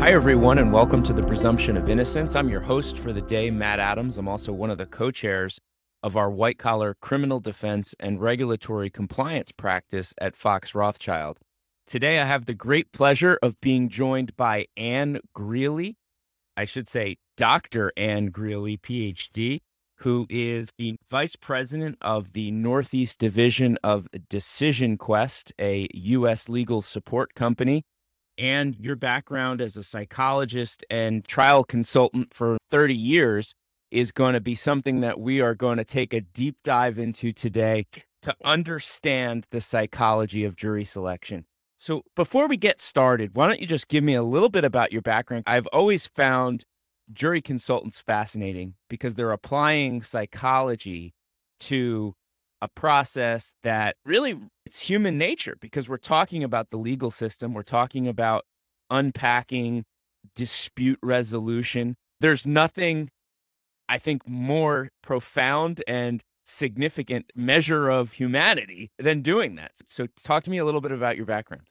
Hi, everyone, and welcome to the Presumption of Innocence. I'm your host for the day, Matt Adams. I'm also one of the co chairs of our white collar criminal defense and regulatory compliance practice at Fox Rothschild. Today, I have the great pleasure of being joined by Anne Greeley. I should say, Dr. Anne Greeley, PhD, who is the vice president of the Northeast Division of DecisionQuest, a U.S. legal support company and your background as a psychologist and trial consultant for 30 years is going to be something that we are going to take a deep dive into today to understand the psychology of jury selection. So, before we get started, why don't you just give me a little bit about your background? I've always found jury consultants fascinating because they're applying psychology to a process that really it's human nature because we're talking about the legal system we're talking about unpacking dispute resolution there's nothing i think more profound and significant measure of humanity than doing that so talk to me a little bit about your background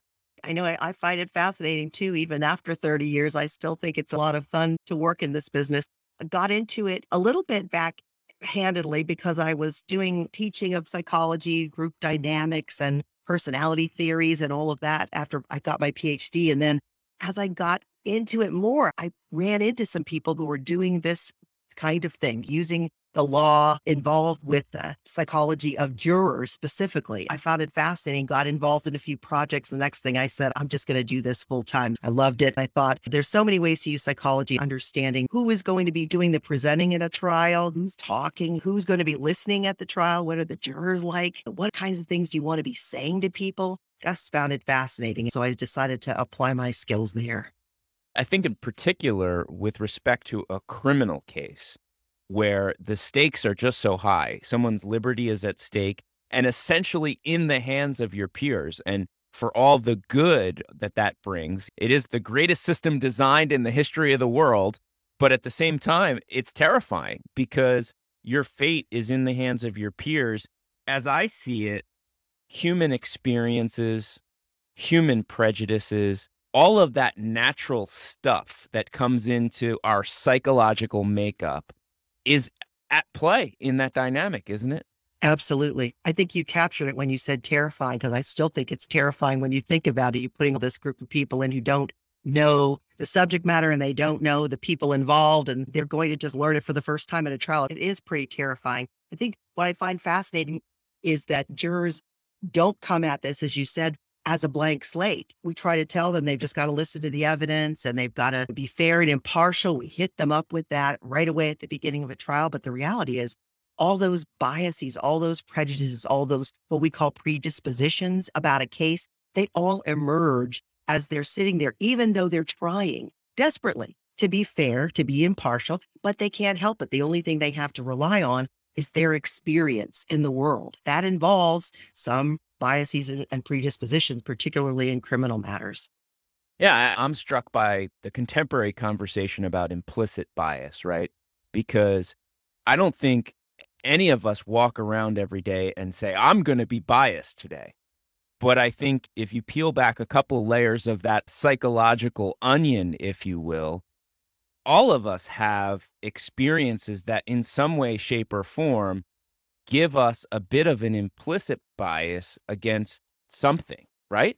I know I, I, find it fascinating too. Even after 30 years, I still think it's a lot of fun to work in this business. I got into it a little bit back handedly because I was doing teaching of psychology, group dynamics, and personality theories and all of that after I got my PhD. And then as I got into it more, I ran into some people who were doing this kind of thing, using the law involved with the psychology of jurors specifically. I found it fascinating, got involved in a few projects. The next thing I said, I'm just going to do this full time. I loved it. I thought there's so many ways to use psychology, understanding who is going to be doing the presenting in a trial, who's talking, who's going to be listening at the trial, what are the jurors like, what kinds of things do you want to be saying to people. Just found it fascinating. So I decided to apply my skills there. I think, in particular, with respect to a criminal case, where the stakes are just so high. Someone's liberty is at stake and essentially in the hands of your peers. And for all the good that that brings, it is the greatest system designed in the history of the world. But at the same time, it's terrifying because your fate is in the hands of your peers. As I see it, human experiences, human prejudices, all of that natural stuff that comes into our psychological makeup is at play in that dynamic, isn't it? Absolutely. I think you captured it when you said terrifying, because I still think it's terrifying when you think about it. You're putting all this group of people in who don't know the subject matter and they don't know the people involved, and they're going to just learn it for the first time at a trial. It is pretty terrifying. I think what I find fascinating is that jurors don't come at this, as you said, as a blank slate. We try to tell them they've just got to listen to the evidence and they've got to be fair and impartial. We hit them up with that right away at the beginning of a trial. But the reality is, all those biases, all those prejudices, all those what we call predispositions about a case, they all emerge as they're sitting there, even though they're trying desperately to be fair, to be impartial, but they can't help it. The only thing they have to rely on is their experience in the world. That involves some biases and, predispositions, particularly in criminal matters. Yeah, I'm struck by the contemporary conversation about implicit bias, right? Because I don't think any of us walk around every day and say, I'm going to be biased today. But I think if you peel back a couple layers of that psychological onion, if you will, all of us have experiences that in some way, shape, or form give us a bit of an implicit bias against something, right?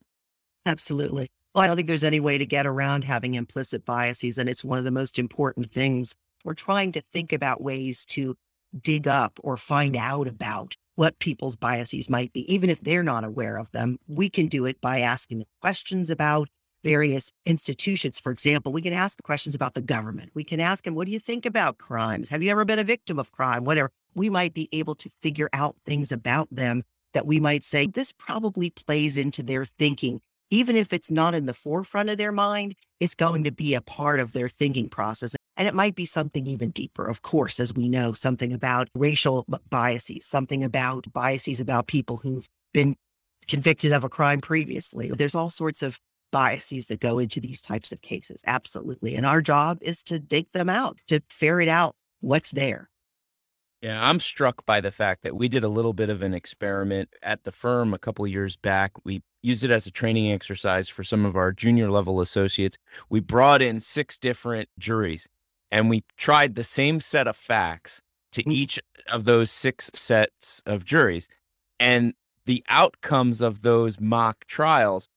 Absolutely. Well, I don't think there's any way to get around having implicit biases. And it's one of the most important things. We're trying to think about ways to dig up or find out about what people's biases might be, even if they're not aware of them. We can do it by asking questions about various institutions. For example, we can ask questions about the government. We can ask them, what do you think about crimes? Have you ever been a victim of crime? Whatever. We might be able to figure out things about them that we might say, this probably plays into their thinking. Even if it's not in the forefront of their mind, it's going to be a part of their thinking process. And it might be something even deeper, of course, as we know, something about racial biases, something about biases about people who've been convicted of a crime previously. There's all sorts of biases that go into these types of cases. Absolutely. And our job is to dig them out, to ferret out what's there. Yeah, I'm struck by the fact that we did a little bit of an experiment at the firm a couple years back. We used it as a training exercise for some of our junior level associates. We brought in six different juries and we tried the same set of facts to mm. each of those six sets of juries. And the outcomes of those mock trials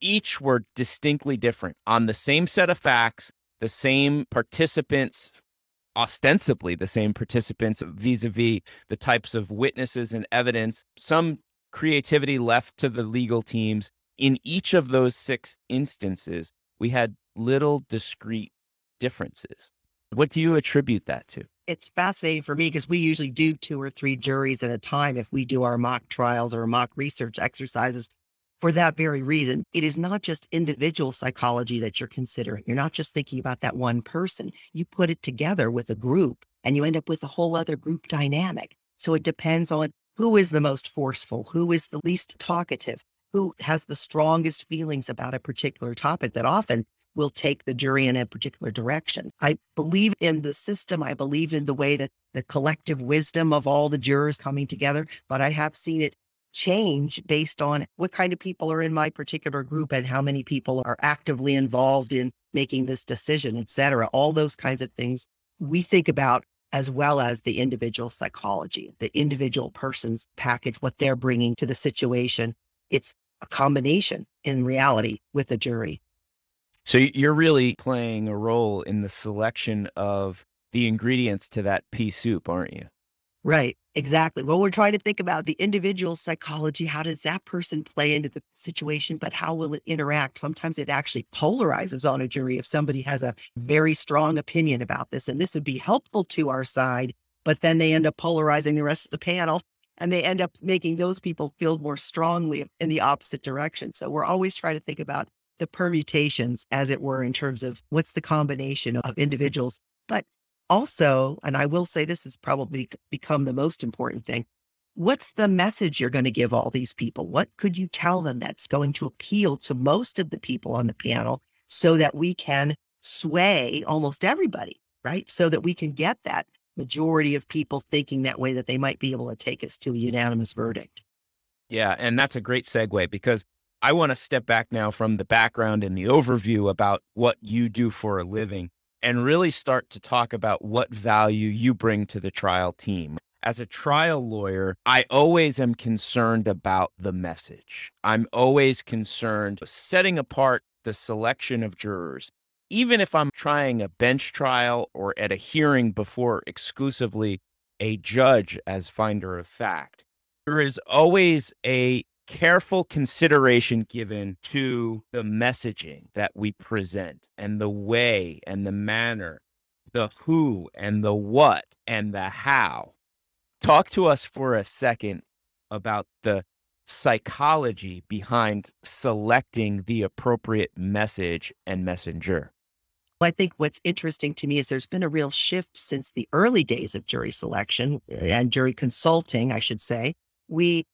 each were distinctly different on the same set of facts, the same participants, ostensibly the same participants vis a vis the types of witnesses and evidence, some creativity left to the legal teams. In each of those six instances, we had little discrete differences. What do you attribute that to? It's fascinating for me because we usually do two or three juries at a time if we do our mock trials or mock research exercises for that very reason. It is not just individual psychology that you're considering. You're not just thinking about that one person. You put it together with a group and you end up with a whole other group dynamic. So it depends on who is the most forceful, who is the least talkative, who has the strongest feelings about a particular topic that often will take the jury in a particular direction. I believe in the system. I believe in the way that the collective wisdom of all the jurors coming together, but I have seen it change based on what kind of people are in my particular group and how many people are actively involved in making this decision, et cetera. All those kinds of things we think about as well as the individual psychology, the individual person's package, what they're bringing to the situation. It's a combination in reality with a jury. So you're really playing a role in the selection of the ingredients to that pea soup, aren't you? Right. Exactly. Well, we're trying to think about the individual psychology. How does that person play into the situation, but how will it interact? Sometimes it actually polarizes on a jury if somebody has a very strong opinion about this. And this would be helpful to our side, but then they end up polarizing the rest of the panel and they end up making those people feel more strongly in the opposite direction. So we're always trying to think about the permutations, as it were, in terms of what's the combination of individuals. But also, and I will say this has probably become the most important thing. What's the message you're going to give all these people? What could you tell them that's going to appeal to most of the people on the panel so that we can sway almost everybody, right? So that we can get that majority of people thinking that way that they might be able to take us to a unanimous verdict. Yeah. And that's a great segue because I want to step back now from the background and the overview about what you do for a living and really start to talk about what value you bring to the trial team. As a trial lawyer, I always am concerned about the message. I'm always concerned setting apart the selection of jurors. Even if I'm trying a bench trial or at a hearing before exclusively a judge as finder of fact, there is always a careful consideration given to the messaging that we present and the way and the manner, the who and the what and the how. Talk to us for a second about the psychology behind selecting the appropriate message and messenger. Well, I think what's interesting to me is there's been a real shift since the early days of jury selection and jury consulting, I should say. We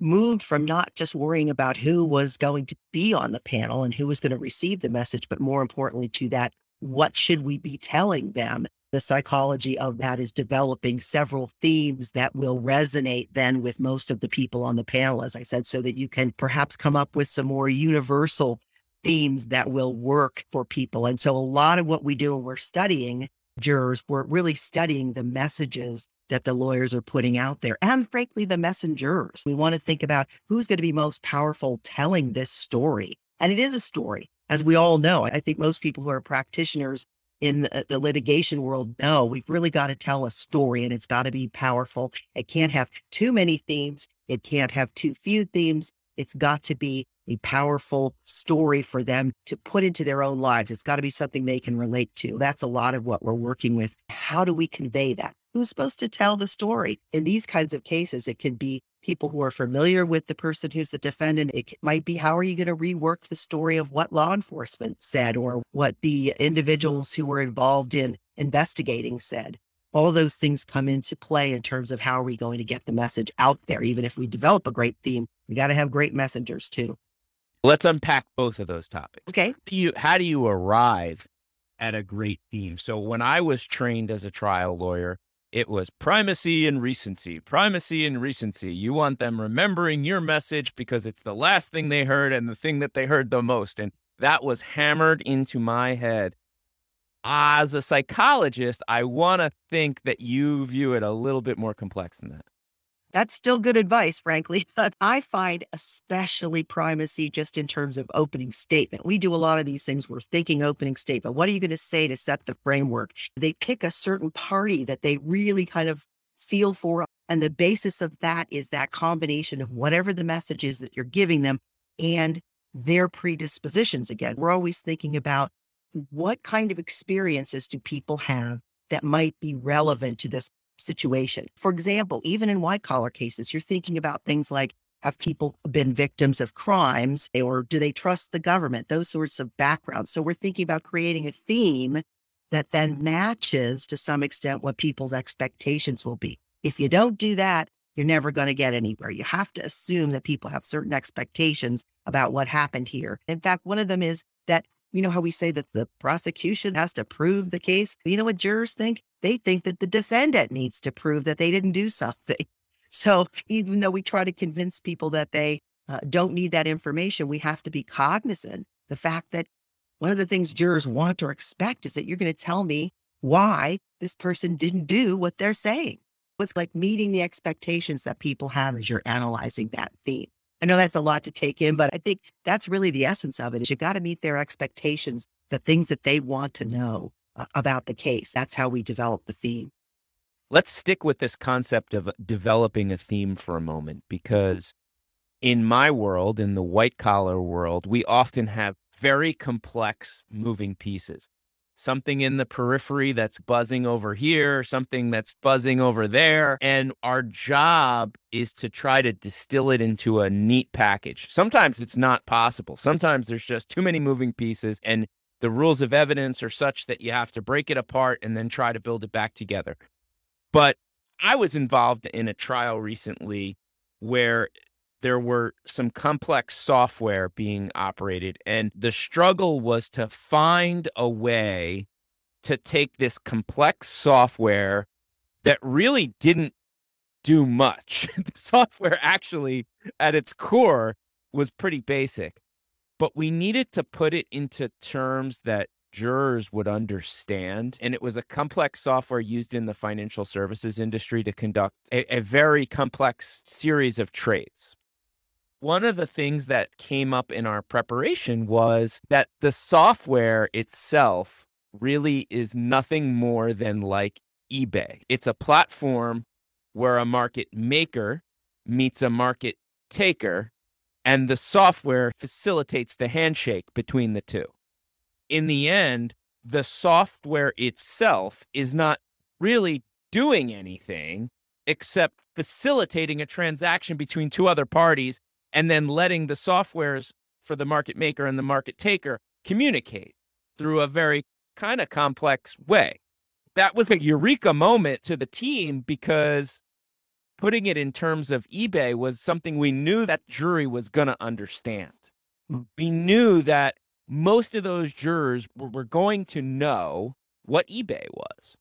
moved from not just worrying about who was going to be on the panel and who was going to receive the message, but more importantly to that, what should we be telling them? The psychology of that is developing several themes that will resonate then with most of the people on the panel, as I said, so that you can perhaps come up with some more universal themes that will work for people. And so a lot of what we do when we're studying jurors, we're really studying the messages that the lawyers are putting out there and frankly the messengers we want to think about who's going to be most powerful telling this story and it is a story as we all know i think most people who are practitioners in the, uh, the litigation world know we've really got to tell a story and it's got to be powerful it can't have too many themes it can't have too few themes it's got to be a powerful story for them to put into their own lives. It's got to be something they can relate to. That's a lot of what we're working with. How do we convey that? Who's supposed to tell the story? In these kinds of cases, it can be people who are familiar with the person who's the defendant. It might be how are you going to rework the story of what law enforcement said or what the individuals who were involved in investigating said. All those things come into play in terms of how are we going to get the message out there. Even if we develop a great theme, we got to have great messengers too. Let's unpack both of those topics. Okay. How do you, how do you arrive at a great theme? So when I was trained as a trial lawyer, it was primacy and recency, primacy and recency. You want them remembering your message because it's the last thing they heard and the thing that they heard the most. And that was hammered into my head. As a psychologist, I want to think that you view it a little bit more complex than that. That's still good advice, frankly. But I find especially primacy just in terms of opening statement. We do a lot of these things. We're thinking opening statement. What are you going to say to set the framework? They pick a certain party that they really kind of feel for. And the basis of that is that combination of whatever the message is that you're giving them and their predispositions. Again, we're always thinking about what kind of experiences do people have that might be relevant to this situation. For example, even in white collar cases, you're thinking about things like have people been victims of crimes eh, or do they trust the government? Those sorts of backgrounds. So we're thinking about creating a theme that then mm-hmm. matches to some extent what people's expectations will be. If you don't do that, you're never going to get anywhere. You have to assume that people have certain expectations about what happened here. In fact, one of them is that, you know, how we say that the prosecution has to prove the case. You know what jurors think? They think that the defendant needs to prove that they didn't do something. So even though we try to convince people that they uh, don't need that information, we have to be cognizant the fact that one of the things jurors want or expect is that you're going to tell me why this person didn't do what they're saying. It's like meeting the expectations that people have as you're analyzing that theme. I know that's a lot to take in, but I think that's really the essence of it is you got to meet their expectations, the things that they want to know uh, about the case. That's how we develop the theme. Let's stick with this concept of developing a theme for a moment because in my world, in the white collar world, we often have very complex moving pieces. Something in the periphery that's buzzing over here, something that's buzzing over there. And our job is to try to distill it into a neat package. Sometimes it's not possible. Sometimes there's just too many moving pieces and the rules of evidence are such that you have to break it apart and then try to build it back together. But I was involved in a trial recently where there were some complex software being operated, and the struggle was to find a way to take this complex software that really didn't do much. the software actually, at its core, was pretty basic but we needed to put it into terms that jurors would understand. And it was a complex software used in the financial services industry to conduct a, a, very complex series of trades. One of the things that came up in our preparation was that the software itself really is nothing more than like eBay. It's a platform where a market maker meets a market taker and the software facilitates the handshake between the two. In the end, the software itself is not really doing anything except facilitating a transaction between two other parties and then letting the softwares for the market maker and the market taker communicate through a very kind of complex way. That was a eureka moment to the team because putting it in terms of eBay was something we knew that jury was going to understand. Mm. We knew that most of those jurors were, were going to know what eBay was.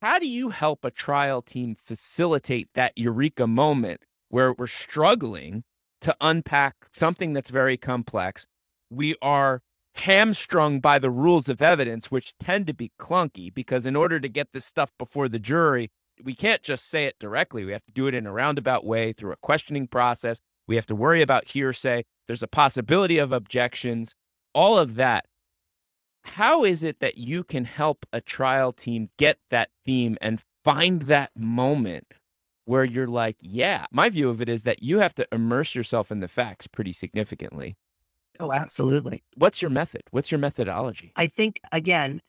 How do you help a trial team facilitate that eureka moment where we're struggling to unpack something that's very complex? We are hamstrung by the rules of evidence, which tend to be clunky because in order to get this stuff before the jury, we can't just say it directly. We have to do it in a roundabout way through a questioning process. We have to worry about hearsay. There's a possibility of objections, all of that. How is it that you can help a trial team get that theme and find that moment where you're like, yeah, my view of it is that you have to immerse yourself in the facts pretty significantly. Oh, absolutely. What's your method? What's your methodology? I think, again,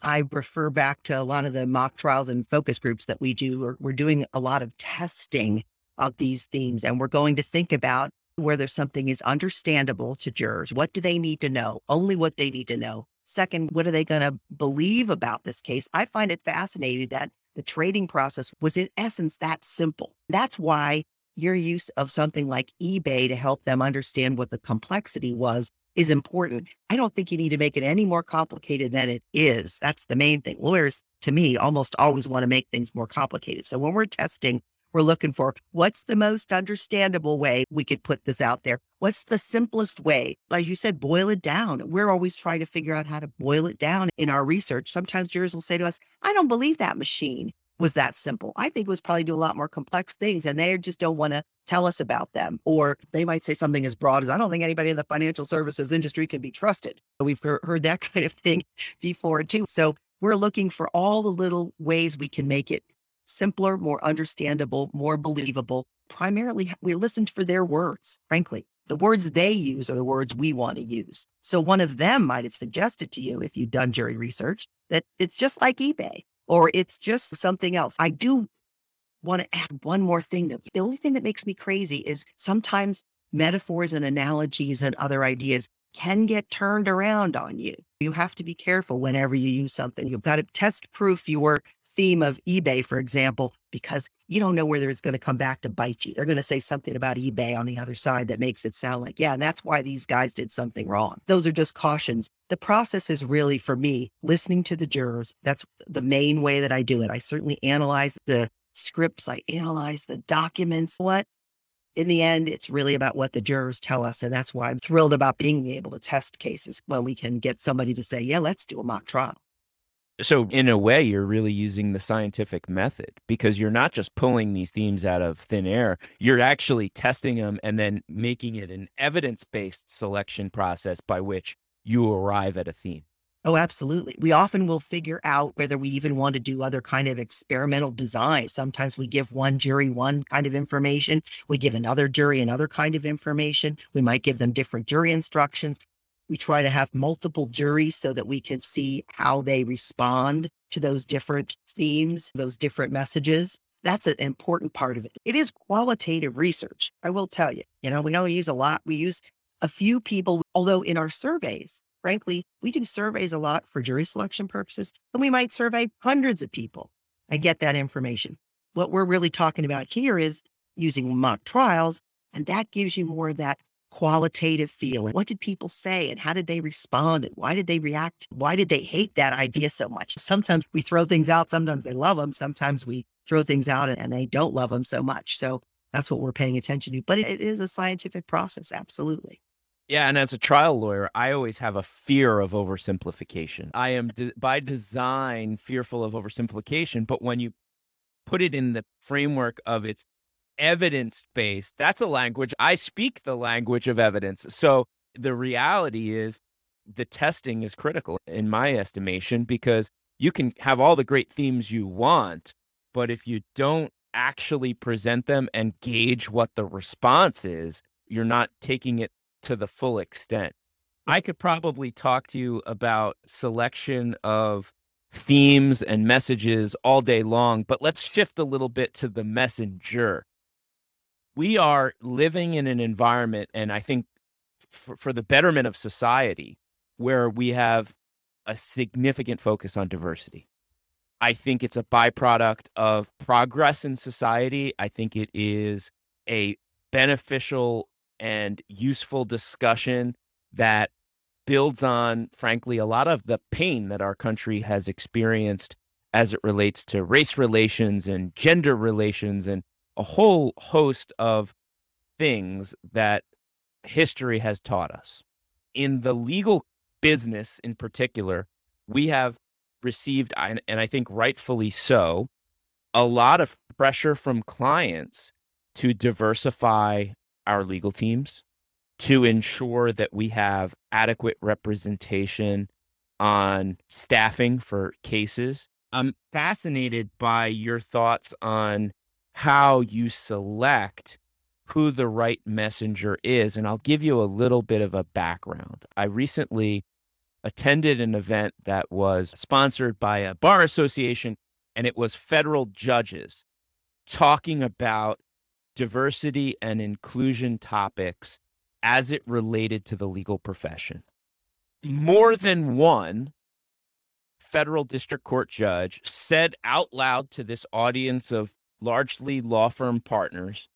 I refer back to a lot of the mock trials and focus groups that we do. We're, we're doing a lot of testing of these themes, and we're going to think about whether something is understandable to jurors. What do they need to know? Only what they need to know. Second, what are they going to believe about this case? I find it fascinating that the trading process was, in essence, that simple. That's why your use of something like eBay to help them understand what the complexity was is important. I don't think you need to make it any more complicated than it is. That's the main thing. Lawyers, to me, almost always want to make things more complicated. So when we're testing, we're looking for what's the most understandable way we could put this out there? What's the simplest way? Like you said, boil it down. We're always trying to figure out how to boil it down in our research. Sometimes jurors will say to us, I don't believe that machine was that simple. I think it was probably do a lot more complex things and they just don't want to tell us about them. Or they might say something as broad as, I don't think anybody in the financial services industry can be trusted. We've heard that kind of thing before too. So we're looking for all the little ways we can make it simpler, more understandable, more believable. Primarily, we listened for their words, frankly. The words they use are the words we want to use. So one of them might have suggested to you, if you've done jury research, that it's just like eBay or it's just something else. I do want to add one more thing the only thing that makes me crazy is sometimes metaphors and analogies and other ideas can get turned around on you. You have to be careful whenever you use something. You've got to test proof your theme of eBay, for example, because you don't know whether it's going to come back to bite you. They're going to say something about eBay on the other side that makes it sound like, yeah, and that's why these guys did something wrong. Those are just cautions. The process is really for me listening to the jurors. That's the main way that I do it. I certainly analyze the scripts, I analyze the documents. What? In the end, it's really about what the jurors tell us. And that's why I'm thrilled about being able to test cases when we can get somebody to say, yeah, let's do a mock trial. So, in a way, you're really using the scientific method because you're not just pulling these themes out of thin air. You're actually testing them and then making it an evidence based selection process by which you arrive at a theme. Oh, absolutely. We often will figure out whether we even want to do other kind of experimental design. Sometimes we give one jury one kind of information. We give another jury another kind of information. We might give them different jury instructions. We try to have multiple juries so that we can see how they respond to those different themes, those different messages. That's an important part of it. It is qualitative research. I will tell you, you know, we don't use a lot. We use a few people, although in our surveys, frankly, we do surveys a lot for jury selection purposes, and we might survey hundreds of people and get that information. What we're really talking about here is using mock trials, and that gives you more of that qualitative feeling. What did people say and how did they respond and why did they react? Why did they hate that idea so much? Sometimes we throw things out, sometimes they love them, sometimes we throw things out and they don't love them so much. So that's what we're paying attention to. But it is a scientific process, absolutely. Yeah, and as a trial lawyer, I always have a fear of oversimplification. I am de- by design fearful of oversimplification, but when you put it in the framework of its evidence based. That's a language. I speak the language of evidence. So the reality is the testing is critical in my estimation because you can have all the great themes you want, but if you don't actually present them and gauge what the response is, you're not taking it to the full extent. I could probably talk to you about selection of themes and messages all day long, but let's shift a little bit to the messenger we are living in an environment, and I think for, for the betterment of society, where we have a significant focus on diversity. I think it's a byproduct of progress in society. I think it is a beneficial and useful discussion that builds on, frankly, a lot of the pain that our country has experienced as it relates to race relations and gender relations and a whole host of things that history has taught us. In the legal business in particular, we have received, and I think rightfully so, a lot of pressure from clients to diversify our legal teams, to ensure that we have adequate representation on staffing for cases. I'm fascinated by your thoughts on how you select who the right messenger is. And I'll give you a little bit of a background. I recently attended an event that was sponsored by a bar association, and it was federal judges talking about diversity and inclusion topics as it related to the legal profession. More than one federal district court judge said out loud to this audience of largely law firm partners,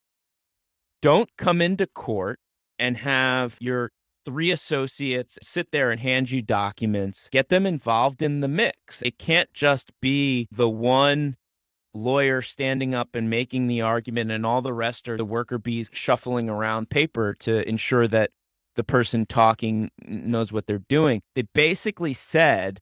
don't come into court and have your three associates sit there and hand you documents, get them involved in the mix. It can't just be the one lawyer standing up and making the argument and all the rest are the worker bees shuffling around paper to ensure that the person talking knows what they're doing. They basically said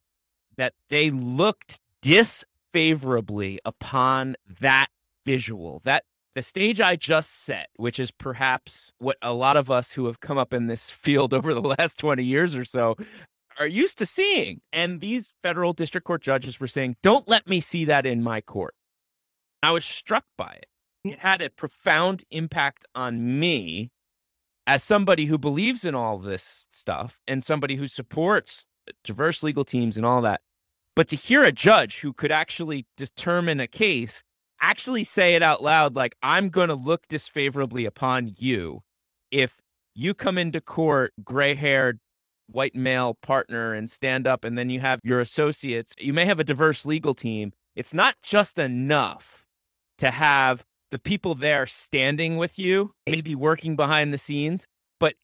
that they looked disfavorably upon that visual, that the stage I just set, which is perhaps what a lot of us who have come up in this field over the last 20 years or so are used to seeing. And these federal district court judges were saying, don't let me see that in my court. I was struck by it. It had a profound impact on me as somebody who believes in all this stuff and somebody who supports diverse legal teams and all that. But to hear a judge who could actually determine a case actually say it out loud like i'm going to look disfavorably upon you if you come into court gray haired white male partner and stand up and then you have your associates you may have a diverse legal team. It's not just enough to have the people there standing with you maybe working behind the scenes but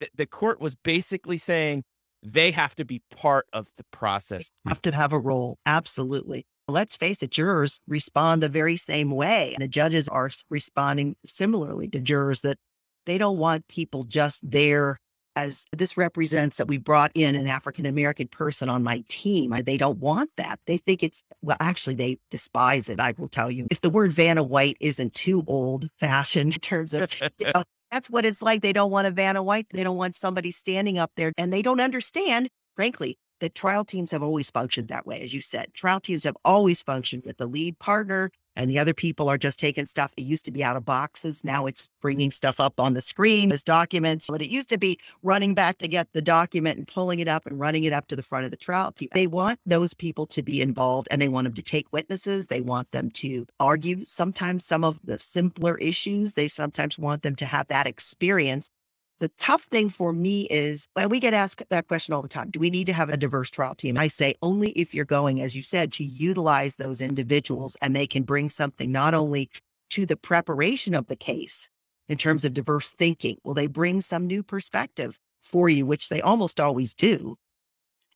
th- the court was basically saying they have to be part of the process have to have a role absolutely let's face it, jurors respond the very same way. The judges are responding similarly to jurors that they don't want people just there as this represents that we brought in an African American person on my team. They don't want that. They think it's, well, actually, they despise it. I will tell you. If the word Vanna White isn't too old fashioned in terms of, you know, that's what it's like. They don't want a Vanna White. They don't want somebody standing up there and they don't understand, frankly, that trial teams have always functioned that way. As you said, trial teams have always functioned with the lead partner and the other people are just taking stuff. It used to be out of boxes. Now it's mm-hmm. bringing stuff up on the screen as documents. But it used to be running back to get the document and pulling it up and running it up to the front of the trial team. They want those people to be involved and they want them to take witnesses. They want them to argue sometimes some of the simpler issues. They sometimes want them to have that experience the tough thing for me is when we get asked that question all the time do we need to have a diverse trial team? I say only if you're going, as you said, to utilize those individuals and they can bring something not only to the preparation of the case in terms of diverse thinking, will they bring some new perspective for you, which they almost always do?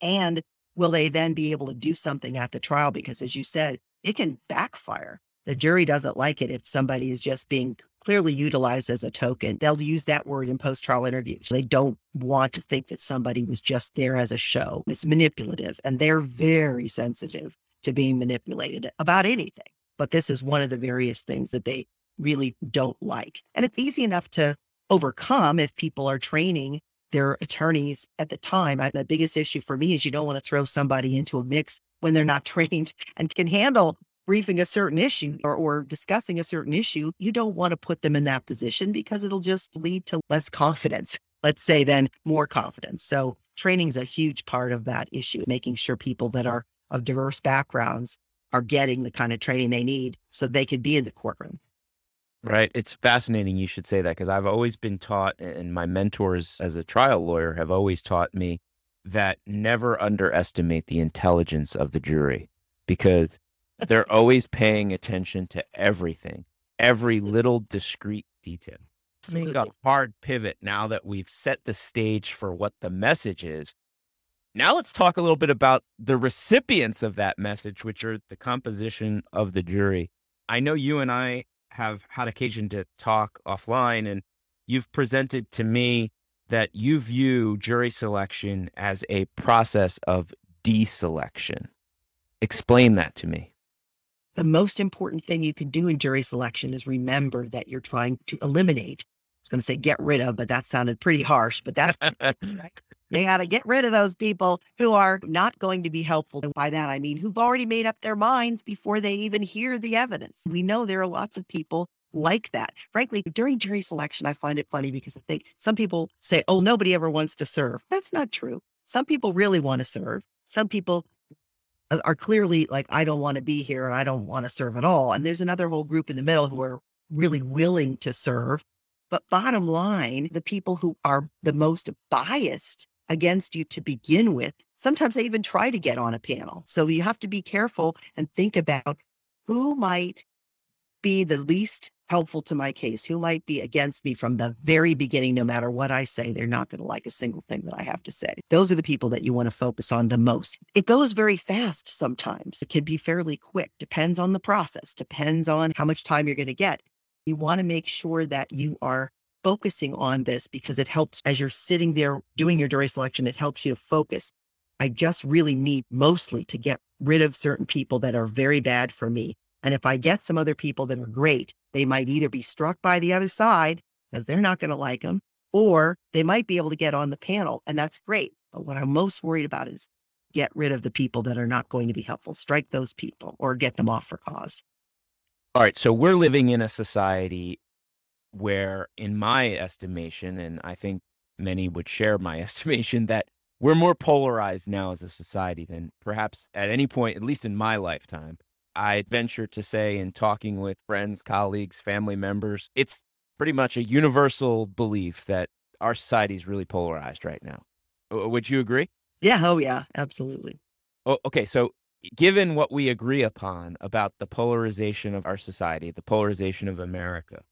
And will they then be able to do something at the trial? Because as you said, it can backfire. The jury doesn't like it if somebody is just being clearly utilized as a token. They'll use that word in post trial interviews. They don't want to think that somebody was just there as a show. It's manipulative, and they're very sensitive to being manipulated about anything. But this is one of the various things that they really don't like. And it's easy enough to overcome if people are training their attorneys at the time. I, the biggest issue for me is you don't want to throw somebody into a mix when they're not trained and can handle briefing a certain issue or, or discussing a certain issue, you don't want to put them in that position because it'll just lead to less confidence, let's say, then more confidence. So training is a huge part of that issue, making sure people that are of diverse backgrounds are getting the kind of training they need so they can be in the courtroom. Right. It's fascinating you should say that because I've always been taught, and my mentors as a trial lawyer have always taught me that never underestimate the intelligence of the jury because they're always paying attention to everything, every little discrete detail. Make a hard pivot now that we've set the stage for what the message is. Now let's talk a little bit about the recipients of that message, which are the composition of the jury. I know you and I have had occasion to talk offline, and you've presented to me that you view jury selection as a process of deselection. Explain that to me the most important thing you can do in jury selection is remember that you're trying to eliminate. I was going to say get rid of, but that sounded pretty harsh. But that's right. You got to get rid of those people who are not going to be helpful. And by that, I mean who've already made up their minds before they even hear the evidence. We know there are lots of people like that. Frankly, during jury selection, I find it funny because I think some people say, oh, nobody ever wants to serve. That's not true. Some people really want to serve. Some people Uh, are clearly like, I don't want to be here and I don't want to serve at all. And there's another whole group in the middle who are really willing to serve. But bottom line, the people who are the most biased against you to begin with, sometimes they even try to get on a panel. So you have to be careful and think about who might be the least helpful to my case, who might be against me from the very beginning, no matter what I say, they're not going to like a single thing that I have to say. Those are the people that you want to focus on the most. It goes very fast sometimes. It can be fairly quick, depends on the process, depends on how much time you're going to get. You want to make sure that you are focusing on this because it helps as you're sitting there doing your jury selection, it helps you to focus. I just really need mostly to get rid of certain people that are very bad for me. And if I get some other people that are great, they might either be struck by the other side because they're not going to like them, or they might be able to get on the panel. And that's great. But what I'm most worried about is get rid of the people that are not going to be helpful, strike those people or get them off for cause. All right. So we're living in a society where, in my estimation, and I think many would share my estimation, that we're more polarized now as a society than perhaps at any point, at least in my lifetime. I venture to say, in talking with friends, colleagues, family members, it's pretty much a universal belief that our society is really polarized right now. Would you agree? Yeah. Oh, yeah. Absolutely. Oh, okay. So, given what we agree upon about the polarization of our society, the polarization of America,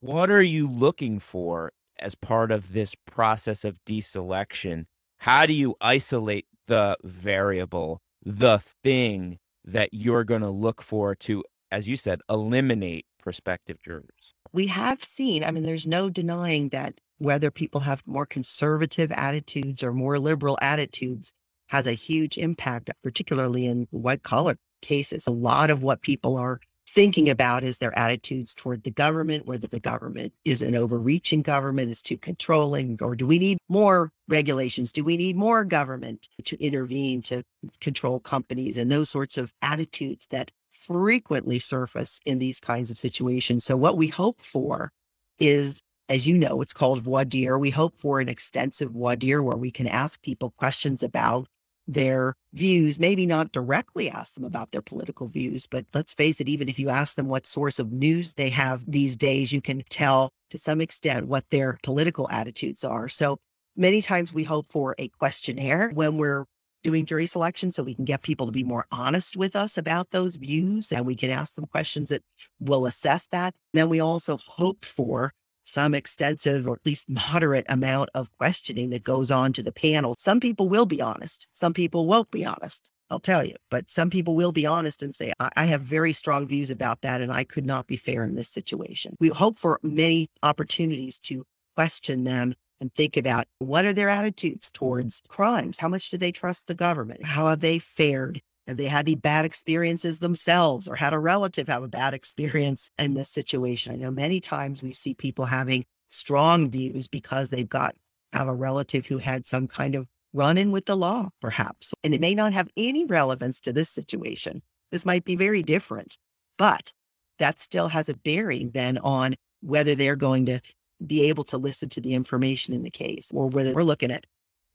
what are you looking for as part of this process of deselection? How do you isolate the variable, the thing that you're going to look for to, as you said, eliminate prospective jurors? We have seen, I mean, there's no denying that whether people have more conservative attitudes or more liberal attitudes has a huge impact, particularly in white collar cases. A lot of what people are thinking about is their attitudes toward the government, whether the government is an overreaching government, is too controlling, or do we need more regulations? Do we need more government to intervene to control companies and those sorts of attitudes that frequently surface in these kinds of situations? So, what we hope for is as you know, it's called voir dire. We hope for an extensive voir dire where we can ask people questions about their views, maybe not directly ask them about their political views, but let's face it, even if you ask them what source of news they have these days, you can tell to some extent what their political attitudes are. So many times we hope for a questionnaire when we're doing jury selection so we can get people to be more honest with us about those views and we can ask them questions that will assess that. Then we also hope for some extensive or at least moderate amount of questioning that goes on to the panel. Some people will be honest, some people won't be honest. I'll tell you, but some people will be honest and say, I, I have very strong views about that, and I could not be fair in this situation. We hope for many opportunities to question them and think about what are their attitudes towards crimes? How much do they trust the government? How have they fared have they had any bad experiences themselves or had a relative have a bad experience in this situation? I know many times we see people having strong views because they've got have a relative who had some kind of run in with the law, perhaps. And it may not have any relevance to this situation. This might be very different, but that still has a bearing then on whether they're going to be able to listen to the information in the case or whether we're looking at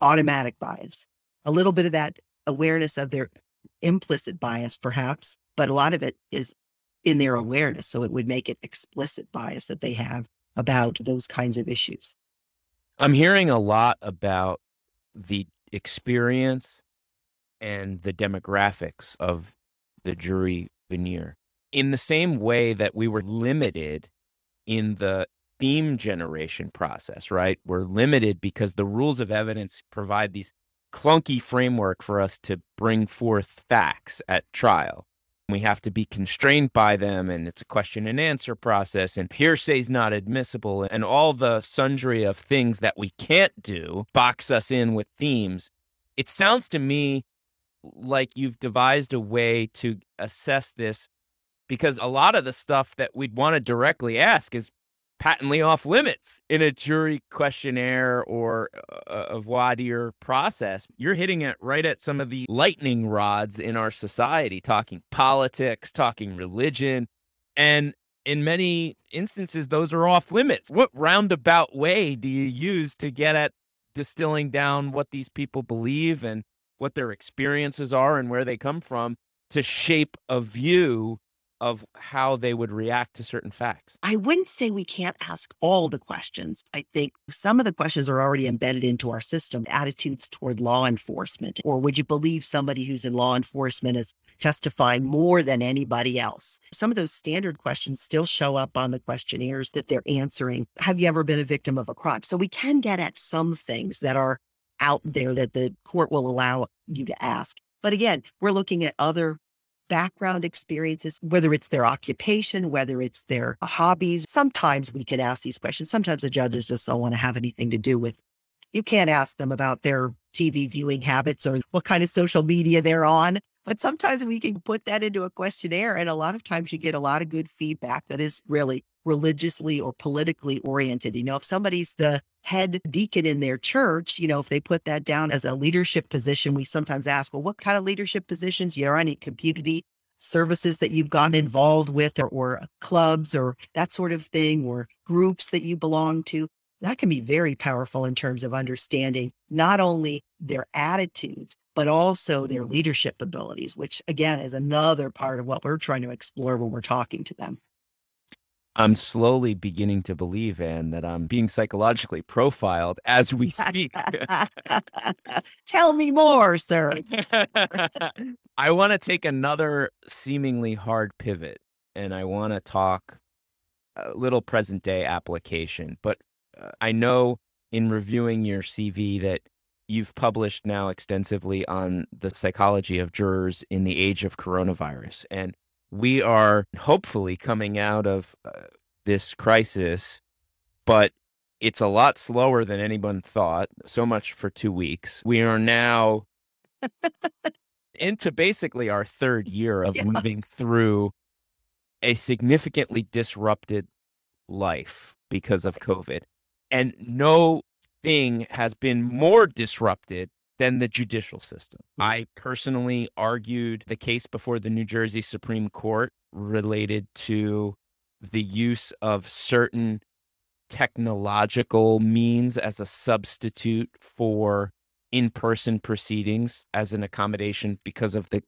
automatic bias. A little bit of that awareness of their implicit bias, perhaps, but a lot of it is in their awareness. So it would make it explicit bias that they have about those kinds of issues. I'm hearing a lot about the experience and the demographics of the jury venire in the same way that we were limited in the theme generation process, right? We're limited because the rules of evidence provide these clunky framework for us to bring forth facts at trial. We have to be constrained by them, and it's a question and answer process, and hearsay is not admissible, and all the sundry of things that we can't do box us in with themes. It sounds to me like you've devised a way to assess this because a lot of the stuff that we'd want to directly ask is patently off limits in a jury questionnaire or a, a voir dire process. You're hitting it right at some of the lightning rods in our society, talking politics, talking religion. And in many instances, those are off limits. What roundabout way do you use to get at distilling down what these people believe and what their experiences are and where they come from to shape a view of how they would react to certain facts? I wouldn't say we can't ask all the questions. I think some of the questions are already embedded into our system attitudes toward law enforcement. Or would you believe somebody who's in law enforcement is testifying more than anybody else? Some of those standard questions still show up on the questionnaires that they're answering. Have you ever been a victim of a crime? So we can get at some things that are out there that the court will allow you to ask. But again, we're looking at other background experiences, whether it's their occupation, whether it's their hobbies. Sometimes we can ask these questions. Sometimes the judges just don't want to have anything to do with. You can't ask them about their TV viewing habits or what kind of social media they're on. But sometimes we can put that into a questionnaire. And a lot of times you get a lot of good feedback that is really religiously or politically oriented. You know, if somebody's the head deacon in their church, you know, if they put that down as a leadership position, we sometimes ask, well, what kind of leadership positions? You are any community services that you've gotten involved with or, or uh, clubs or that sort of thing or groups that you belong to? That can be very powerful in terms of understanding not only their attitudes, but also their leadership abilities, which again is another part of what we're trying to explore when we're talking to them. I'm slowly beginning to believe, Anne, that I'm being psychologically profiled as we speak. Tell me more, sir. I want to take another seemingly hard pivot and I want to talk a little present day application. But uh, I know in reviewing your CV that you've published now extensively on the psychology of jurors in the age of coronavirus. And we are hopefully coming out of uh, this crisis, but it's a lot slower than anyone thought. So much for two weeks. We are now into basically our third year of yeah. moving through a significantly disrupted life because of COVID. And no thing has been more disrupted than the judicial system. Hmm. I personally argued the case before the New Jersey Supreme Court related to the use of certain technological means as a substitute for in person proceedings as an accommodation because of the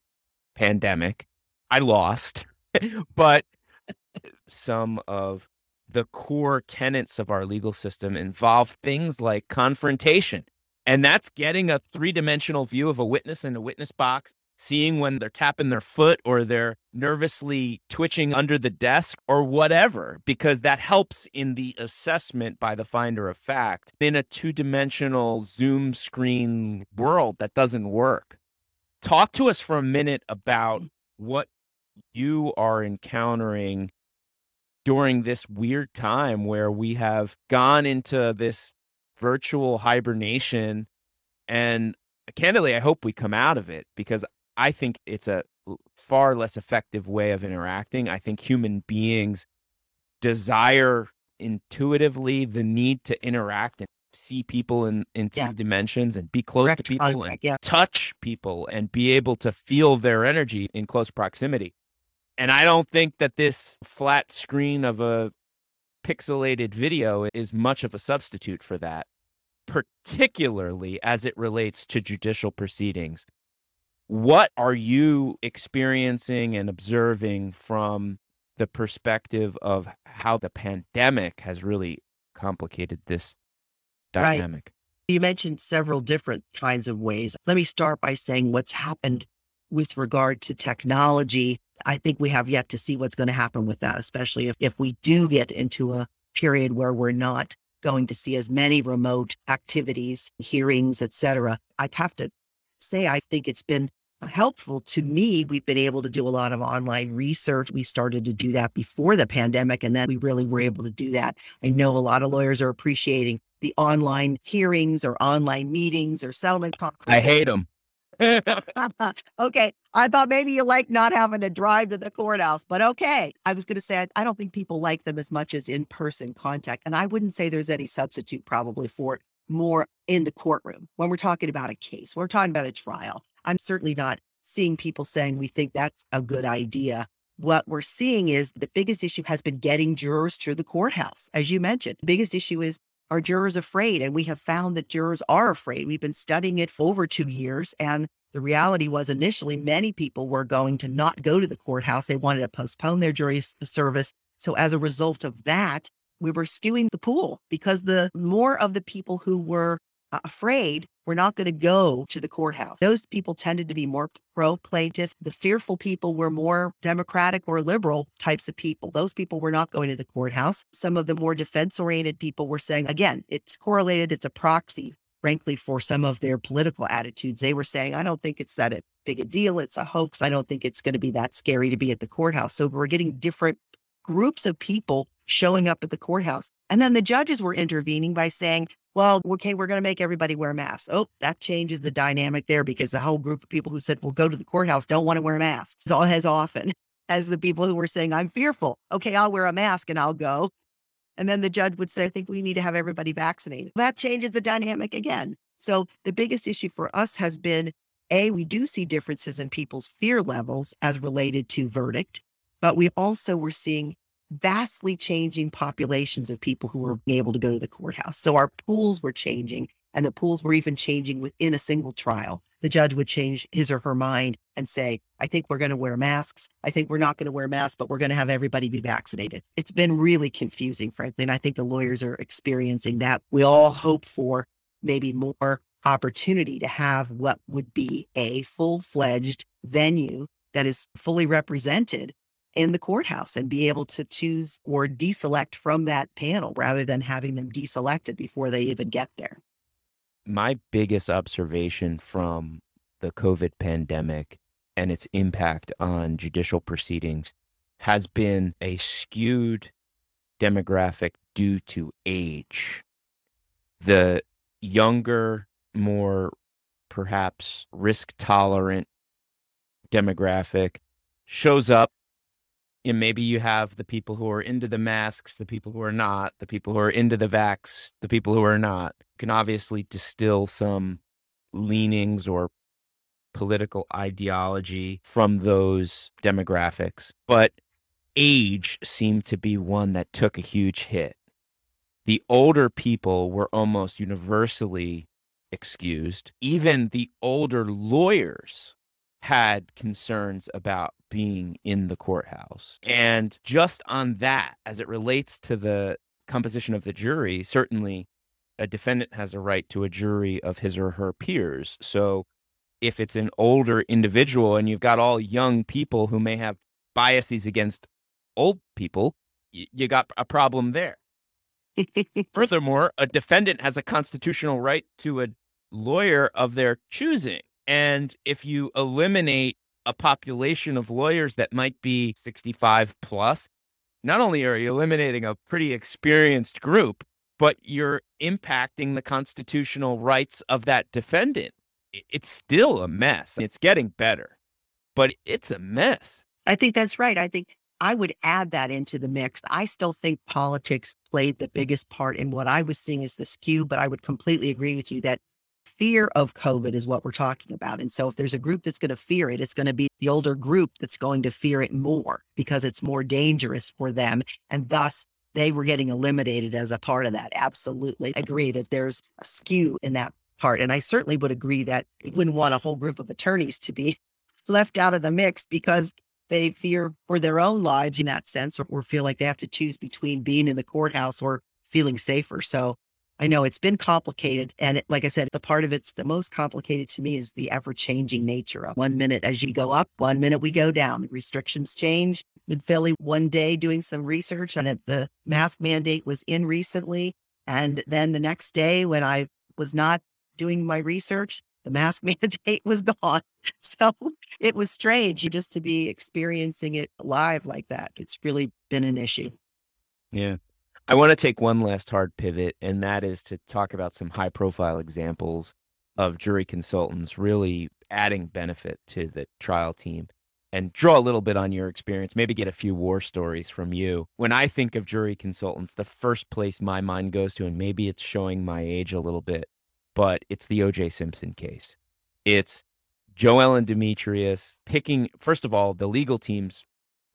pandemic. I lost, but some of the core tenets of our legal system involve things like confrontation and that's getting a three dimensional view of a witness in a witness box, seeing when they're tapping their foot or they're nervously twitching under the desk or whatever, because that helps in the assessment by the finder of fact in a two dimensional Zoom screen world that doesn't work. Talk to us for a minute about what you are encountering during this weird time where we have gone into this virtual hibernation. And candidly, I hope we come out of it because I think it's a far less effective way of interacting. I think human beings desire intuitively the need to interact and see people in, in three yeah. dimensions and be close Direct to people contact, and yeah. touch people and be able to feel their energy in close proximity. And I don't think that this flat screen of a pixelated video is much of a substitute for that, particularly as it relates to judicial proceedings. What are you experiencing and observing from the perspective of how the pandemic has really complicated this dynamic? Right. You mentioned several different kinds of ways. Let me start by saying what's happened with regard to technology I think we have yet to see what's going to happen with that, especially if, if we do get into a period where we're not going to see as many remote activities, hearings, etc. I have to say, I think it's been helpful to me. We've been able to do a lot of online research. We started to do that before the pandemic, and then we really were able to do that. I know a lot of lawyers are appreciating the online hearings or online meetings or settlement conferences. I hate them. okay. I thought maybe you like not having to drive to the courthouse, but okay. I was going to say, I, don't think people like them as much as in person contact. And I wouldn't say there's any substitute probably for it more in the courtroom when we're talking about a case, we're talking about a trial. I'm certainly not seeing people saying we think that's a good idea. What we're seeing is the biggest issue has been getting jurors to the courthouse. As you mentioned, the biggest issue is are jurors afraid? And we have found that jurors are afraid. We've been studying it for over two years, and the reality was initially many people were going to not go to the courthouse. They wanted to postpone their jury service. So as a result of that, we were skewing the pool because the more of the people who were afraid were not going to go to the courthouse. Those people tended to be more pro plaintiff. The fearful people were more democratic or liberal types of people. Those people were not going to the courthouse. Some of the more defense oriented people were saying, again, it's correlated, it's a proxy, frankly, for some of their political attitudes. They were saying, I don't think it's that big a deal. It's a hoax. I don't think it's going to be that scary to be at the courthouse. So we're getting different groups of people showing up at the courthouse. And then the judges were intervening by saying, well, okay, we're going to make everybody wear masks. Oh, that changes the dynamic there because the whole group of people who said, we'll go to the courthouse don't want to wear masks all as often as the people who were saying, I'm fearful. Okay, I'll wear a mask and I'll go. And then the judge would say, I think we need to have everybody vaccinated. That changes the dynamic again. So the biggest issue for us has been A, we do see differences in people's fear levels as related to verdict, but we also were seeing vastly changing populations of people who were mm. able to go to the courthouse. So our pools were changing and the pools were even changing within a single trial. The judge would change his or her mind and say, I think we're going to wear masks. I think we're not going to wear masks, but we're going to have everybody be vaccinated. It's been really confusing, frankly. And I think the lawyers are experiencing that. We all hope for maybe more opportunity to have what would be a full fledged venire that is fully represented in the courthouse and be able to choose or deselect from that panel rather than having them deselected before they even get there. My biggest observation from the COVID pandemic and its impact on judicial proceedings has been a skewed demographic due to age. The younger, more perhaps risk tolerant demographic shows up you know, maybe you have the people who are into the masks, the people who are not, the people who are into the vax, the people who are not. Can obviously distill some leanings or political ideology from those demographics, but age seemed to be one that took a huge hit. The older people were almost universally excused. Even the older lawyers had concerns about being in the courthouse. And just on that, as it relates to the composition of the jury, certainly a defendant has a right to a jury of his or her peers. So if it's an older individual and you've got all young people who may have biases against old people, you got a problem there. Furthermore, a defendant has a constitutional right to a lawyer of their choosing. And if you eliminate a population of lawyers that might be 65 plus, not only are you eliminating a pretty experienced group, but you're impacting the constitutional rights of that defendant. It's still a mess. It's getting better, but it's a mess. I think that's right. I think I would add that into the mix. I still think politics played the biggest part in what I was seeing as the skew, but I would completely agree with you that fear of COVID is what we're talking about. And so if there's a group that's going to fear it, it's going to be the older group that's going to fear it more because it's more dangerous for them. And thus they were getting eliminated as a part of that. Absolutely agree that there's a skew in that part. And I certainly would agree that we wouldn't want a whole group of attorneys to be left out of the mix because they fear for their own lives in that sense or, or feel like they have to choose between being in the courthouse or feeling safer. So I know it's been complicated. And it, like I said, the part of it's the most complicated to me is the ever changing nature of one minute as you go up, one minute we go down. Restrictions change. In Philly, one day doing some research on it, the mask mandate was in recently. And then the next day, when I was not doing my research, the mask mandate was gone. So it was strange just to be experiencing it live like that. It's really been an issue. Yeah. I want to take one last hard pivot, and that is to talk about some high profile examples of jury consultants really adding benefit to the trial team and draw a little bit on your experience, maybe get a few war stories from you. When I think of jury consultants, the first place my mind goes to, and maybe it's showing my age a little bit, but it's the OJ Simpson case. It's Jo-Ellan Dimitrius picking, first of all, the legal teams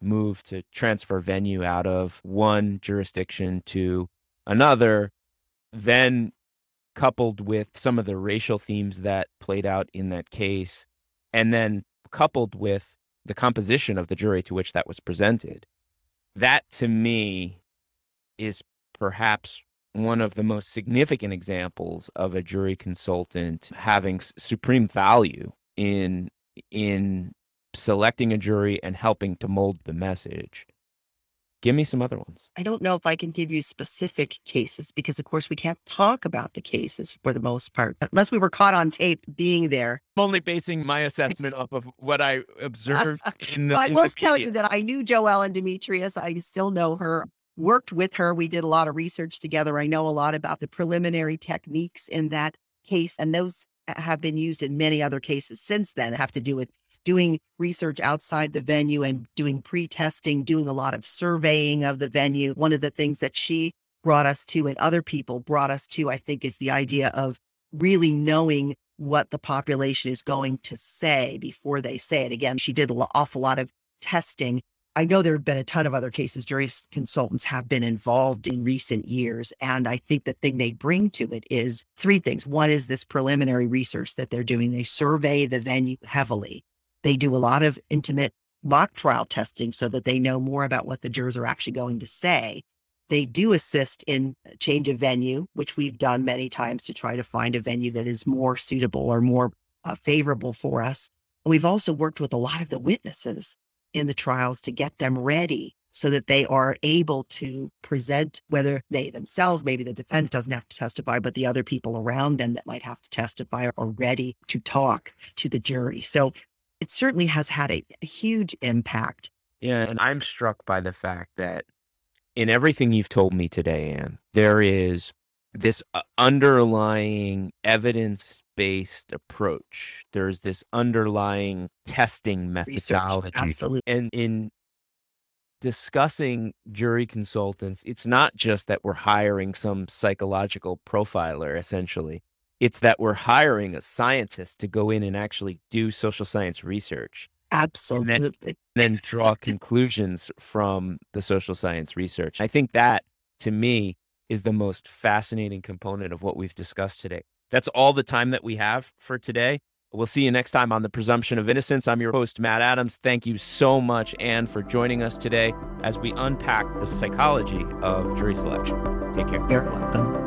move to transfer venue out of one jurisdiction to another, then coupled with some of the racial themes that played out in that case, and then coupled with the composition of the jury to which that was presented, that to me is perhaps one of the most significant examples of a jury consultant having supreme value in in selecting a jury and helping to mold the message. Give me some other ones. I don't know if I can give you specific cases because, of course, we can't talk about the cases for the most part, unless we were caught on tape being there. I'm only basing my assessment off of what I observed in the. I will tell you that I knew Jo-Ellan Dimitrius. I still know her, worked with her. We did a lot of research together. I know a lot about the preliminary techniques in that case, and those have been used in many other cases since then, have to do with doing research outside the venue and doing pre testing, doing a lot of surveying of the venue. One of the things that she brought us to and other people brought us to, I think, is the idea of really knowing what the population is going to say before they say it. Again, she did an awful lot of testing. I know there have been a ton of other cases jury consultants have been involved in recent years. And I think the thing they bring to it is three things. One is this preliminary research that they're doing. They survey the venue heavily. They do a lot of intimate mock trial testing so that they know more about what the jurors are actually going to say. They do assist in change of venue, which we've done many times to try to find a venue that is more suitable or more uh, favorable for us. We've also worked with a lot of the witnesses in the trials to get them ready so that they are able to present whether they themselves, maybe the defendant doesn't have to testify, but the other people around them that might have to testify are ready to talk to the jury. So it certainly has had a, a huge impact. Yeah. And I'm struck by the fact that in everything you've told me today, Anne, there is this uh, underlying evidence based approach. There's this underlying testing methodology. Research, absolutely. And in discussing jury consultants, it's not just that we're hiring some psychological profiler, essentially it's that we're hiring a scientist to go in and actually do social science research. Absolutely. And then, then draw conclusions from the social science research. I think that, to me, is the most fascinating component of what we've discussed today. That's all the time that we have for today. We'll see you next time on the presumption of innocence. I'm your host, Matt Adams. Thank you so much, Anne, for joining us today as we unpack the psychology of jury selection. Take care. You're welcome.